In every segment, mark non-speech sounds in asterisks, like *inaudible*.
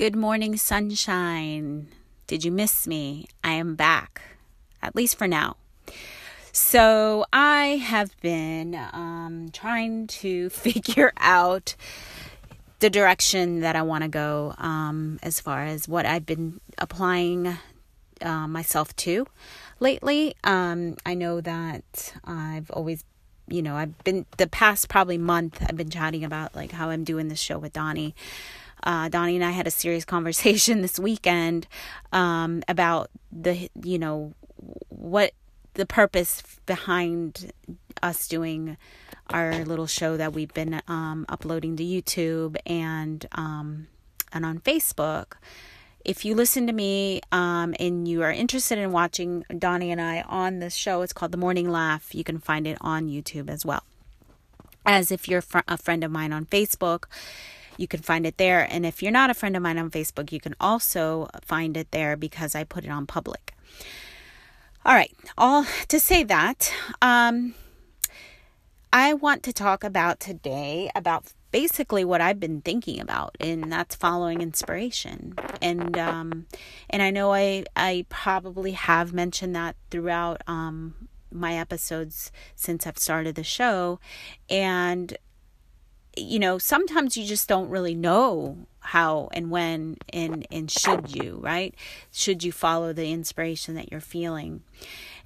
Good morning, sunshine. Did you miss me? I am back, at least for now. So, I have been um, trying to *laughs* figure out the direction that I want to go um, as far as what I've been applying uh, myself to lately. Um, I know that I've always you know, I've been the past probably month, I've been chatting about like how I'm doing this show with Donnie uh, Donnie and I had a serious *laughs* conversation this weekend um, about the, you know, what the purpose behind us doing our little show that we've been um, uploading to YouTube and um, and on Facebook. If you listen to me um, and you are interested in watching Donnie and I on this show, it's called The Morning Laugh. You can find it on YouTube as well. As if you're a friend of mine on Facebook, you can find it there. And if you're not a friend of mine on Facebook, you can also find it there because I put it on public. All right, all to say that, um, I want to talk about today about basically what I've been thinking about, and that's following inspiration. And um, and I know I I probably have mentioned that throughout um, my episodes since I've started the show, and you know, sometimes you just don't really know how and when and and should you, right? Should you follow the inspiration that you're feeling?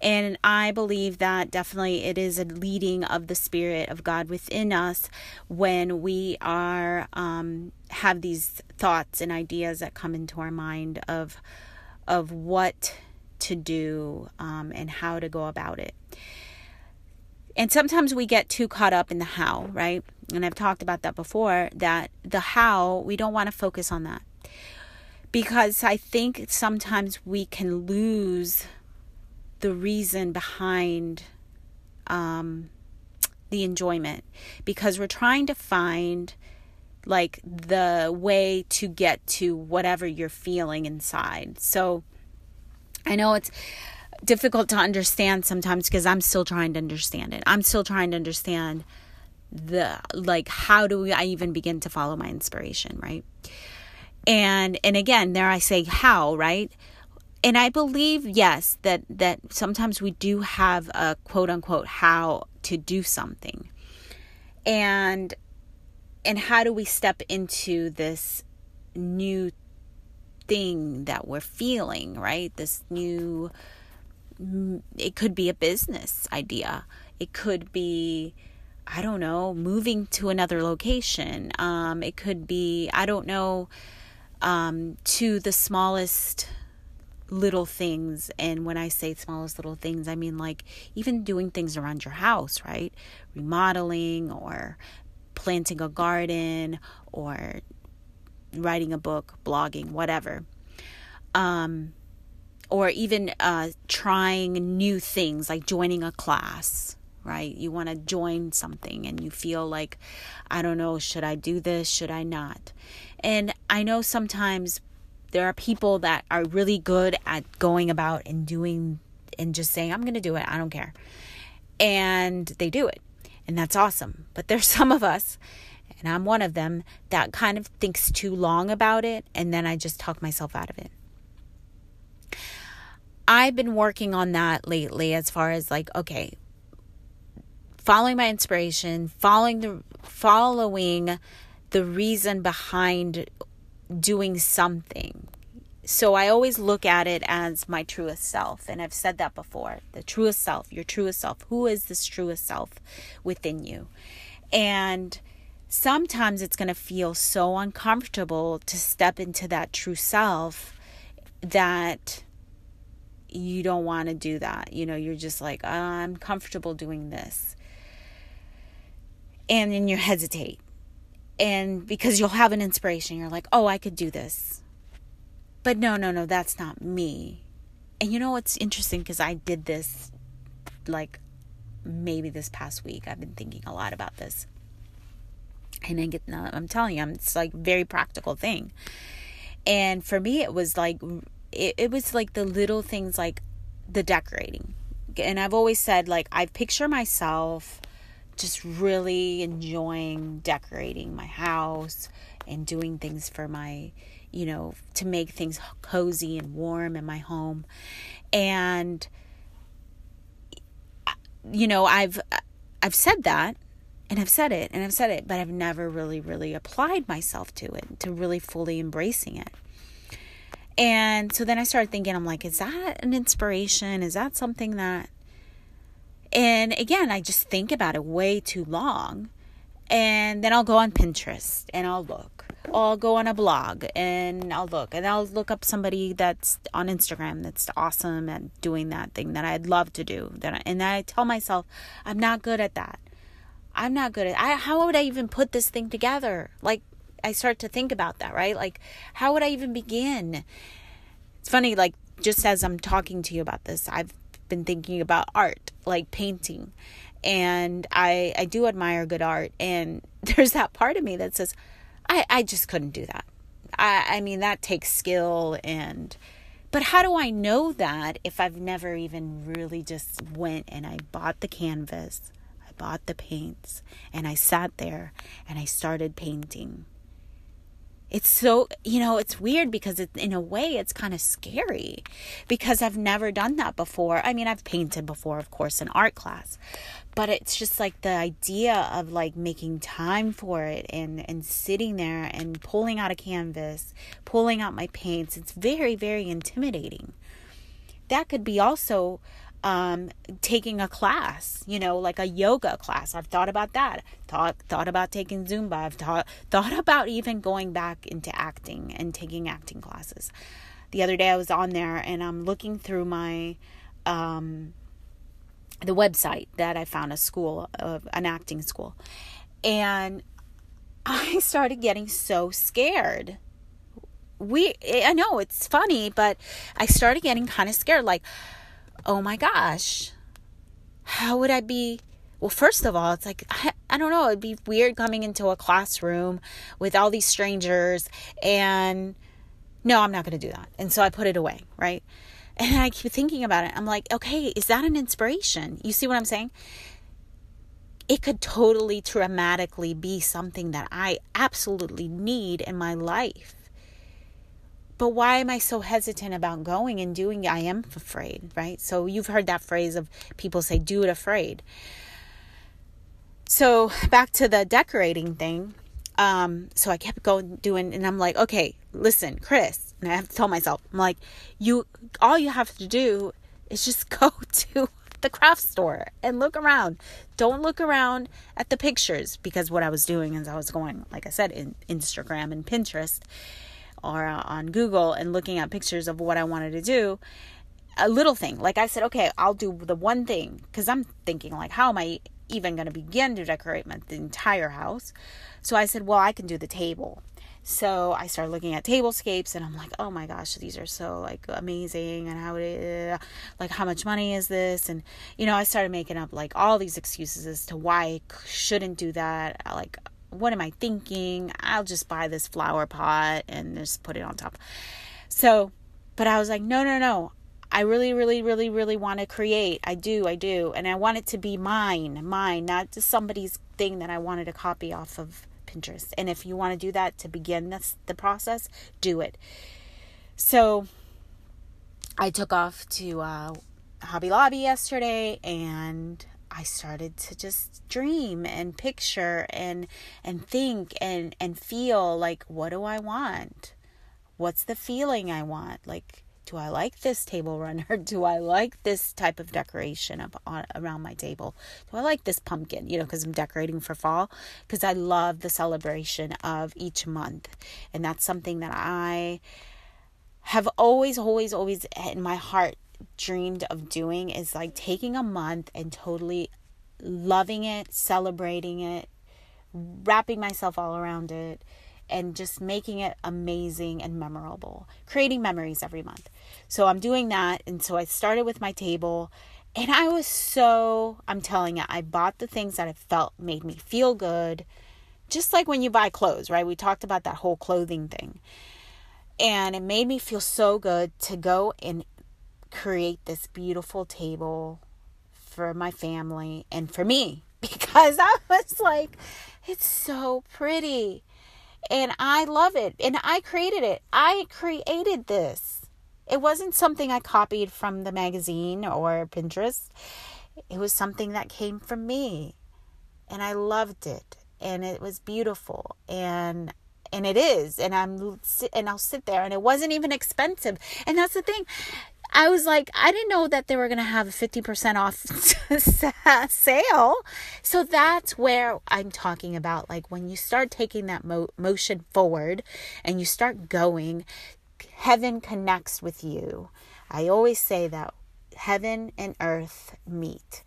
And I believe that definitely it is a leading of the Spirit of God within us when we are um, have these thoughts and ideas that come into our mind of of what to do um, and how to go about it. And sometimes we get too caught up in the how, right? And I've talked about that before that the how, we don't want to focus on that. Because I think sometimes we can lose the reason behind um, the enjoyment because we're trying to find like the way to get to whatever you're feeling inside. So I know it's difficult to understand sometimes because I'm still trying to understand it. I'm still trying to understand the like how do I even begin to follow my inspiration, right? And and again, there I say how, right? And I believe yes that that sometimes we do have a quote unquote how to do something. And and how do we step into this new thing that we're feeling, right? This new it could be a business idea. It could be, I don't know, moving to another location. Um, it could be, I don't know, um, to the smallest little things. And when I say smallest little things, I mean like even doing things around your house, right? Remodeling or planting a garden or writing a book, blogging, whatever. Um, or even uh, trying new things like joining a class right? You want to join something and you feel like i don't know should i do this? Should i not? And i know sometimes there are people that are really good at going about and doing and just saying i'm going to do it i don't care. And they do it and that's awesome. But there's *laughs* some of us and i'm one of them that kind of thinks too long about it and then i just talk myself out of it. I've been working on that lately as far as like, okay, following my inspiration, following the following the reason behind doing something. So I always look at it as my truest self. And I've said that before. The truest self, your truest self. Who is this truest self within you? And sometimes it's going to feel so uncomfortable to step into that true self that you don't want to do that. You know, you're just like, I'm comfortable doing this. And then you hesitate. And because you'll have an inspiration, you're like, oh, I could do this. But no, no, no, that's not me. And you know what's interesting? Because I did this like maybe this past week. I've been thinking a lot about this. And I get, uh, I'm telling you, it's like very practical thing. And for me, it was like, it, it was like the little things like the decorating. And I've always said, like, I picture myself just really enjoying decorating my house and doing things for my, you know, to make things cozy and warm in my home. And, uh, you know, I've, I've said that and I've said it and I've said it, but I've never really, really applied myself to it, to really fully embracing it. And so then I started thinking, I'm like, is that an inspiration? Is that something that. And again, I just think about it way too long. And then I'll go on Pinterest and I'll look. Or I'll go on a blog and I'll look. And I'll look up somebody that's on Instagram that's awesome at doing that thing that I'd love to do. That I, and I tell myself, I'm not good at that. I'm not good at I how would I even put this thing together? Like I start to think about that, right? Like, how would I even begin? It's funny, like, just as I'm talking to you about this, I've been thinking about art, like painting. And I, I do admire good art. And *laughs* there's that part of me that says, I, I just couldn't do that. I, I mean, that takes skill and, but how do I know that if I've never even really just went and I bought the canvas, I bought the paints, and I sat there and I started painting? It's so you know it's weird because it, in a way it's kind of scary because i've never done that before. I mean i've painted before of course in art class but it's just like the idea of like making time for it and and sitting there and pulling out a canvas pulling out my paints it's very very intimidating. That could be also um, taking a class, you know, like a yoga class. I've thought about that. Thought thought about taking Zumba. I've thought *laughs* thought about even going back into acting and taking acting classes. The other day I was on there and I'm looking through my um, the website that I found a school of an acting school, and *laughs* I started getting so scared. We I know it's funny, but I started getting kind of scared, like oh my gosh, how would I be? Well, first of all, it's like, I, I don't know, it'd be weird coming into a classroom with all these strangers and no, I'm not going to do that. And so I put it away, right? And I keep thinking about it. I'm like, okay, is that an inspiration? You see what I'm saying? It could totally dramatically be something that I absolutely need in my life. But why am I so hesitant about going and doing? I am afraid, right? So you've heard that phrase of people say, do it afraid. So back to the decorating thing. Um, so I kept going doing, and I'm like, okay, listen, Chris, and I have to tell myself, I'm like, you, all you have to do is just *laughs* go to the craft store and look around. Don't look around at the pictures because what I was doing is I was going, like I said, in Instagram and Pinterest or on Google and looking at pictures of what I wanted to do, a little thing. Like I said, okay, I'll do the one thing because I'm thinking like, how am I even going to begin to decorate my the entire house? So I said, well, I can do the table. So I started looking at tablescapes and I'm like, oh my gosh, these are so like amazing and how uh, like how much money is this? And you know, I started making up like all these excuses as to why I shouldn't do that. Like what am I thinking? I'll just buy this flower pot and just put it on top. So, but I was like, no, no, no. I really, really, really, really want to create. I do, I do. And I want it to be mine, mine, not just somebody's thing that I wanted to copy off of Pinterest. And if you want to do that to begin this, the process, do it. So I took off to uh, Hobby Lobby yesterday and I started to just dream and picture and and think and and feel like what do I want? What's the feeling I want? Like do I like this table runner? *laughs* Do I like this type of decoration up on, around my table? Do I like this pumpkin? You know, because I'm decorating for fall. Because I love the celebration of each month, and that's something that I have always, always, always in my heart dreamed of doing is like taking a month and totally loving it, celebrating it, wrapping myself all around it and just making it amazing and memorable, creating memories every month. So I'm doing that. And so I started with my table. And I was so, I'm telling you, I bought the things that I felt made me feel good. Just like when you buy clothes, right? We talked about that whole clothing thing. And it made me feel so good to go and create this beautiful table for my family and for me *laughs* because I was like, it's so pretty. And I love it. And I created it. I created this. It wasn't something I copied from the magazine or Pinterest. It was something that came from me. And I loved it. And it was beautiful. And and it is and i'm and i'll sit there and it wasn't even expensive and that's the thing I was like, I didn't know that they were going to have a 50% off *laughs* sale. So that's where I'm talking about. Like when you start taking that mo- motion forward and you start going, heaven connects with you. I always say that heaven and earth meet.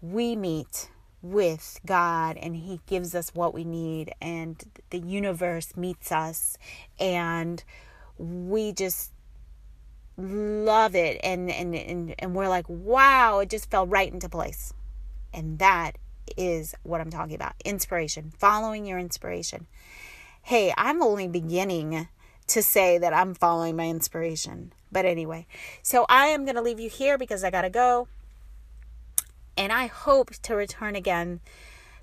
We meet with God and He gives us what we need, and the universe meets us, and we just love it. And, and and and we're like wow it just fell right into place. And that is what i'm talking about. Inspiration. Following your inspiration. Hey i'm only beginning to say that i'm following my inspiration. But anyway so i am going to leave you here because i got to go. And i hope to return again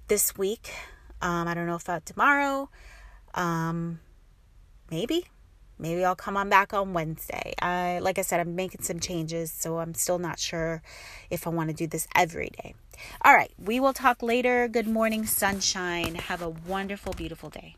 this week. Um, i don't know if uh, tomorrow. Um, maybe maybe I'll come on back on Wednesday. I like I said I'm making some changes, so I'm still not sure if I want to do this every day. All right, we will talk later. Good morning, sunshine. Have a wonderful beautiful day.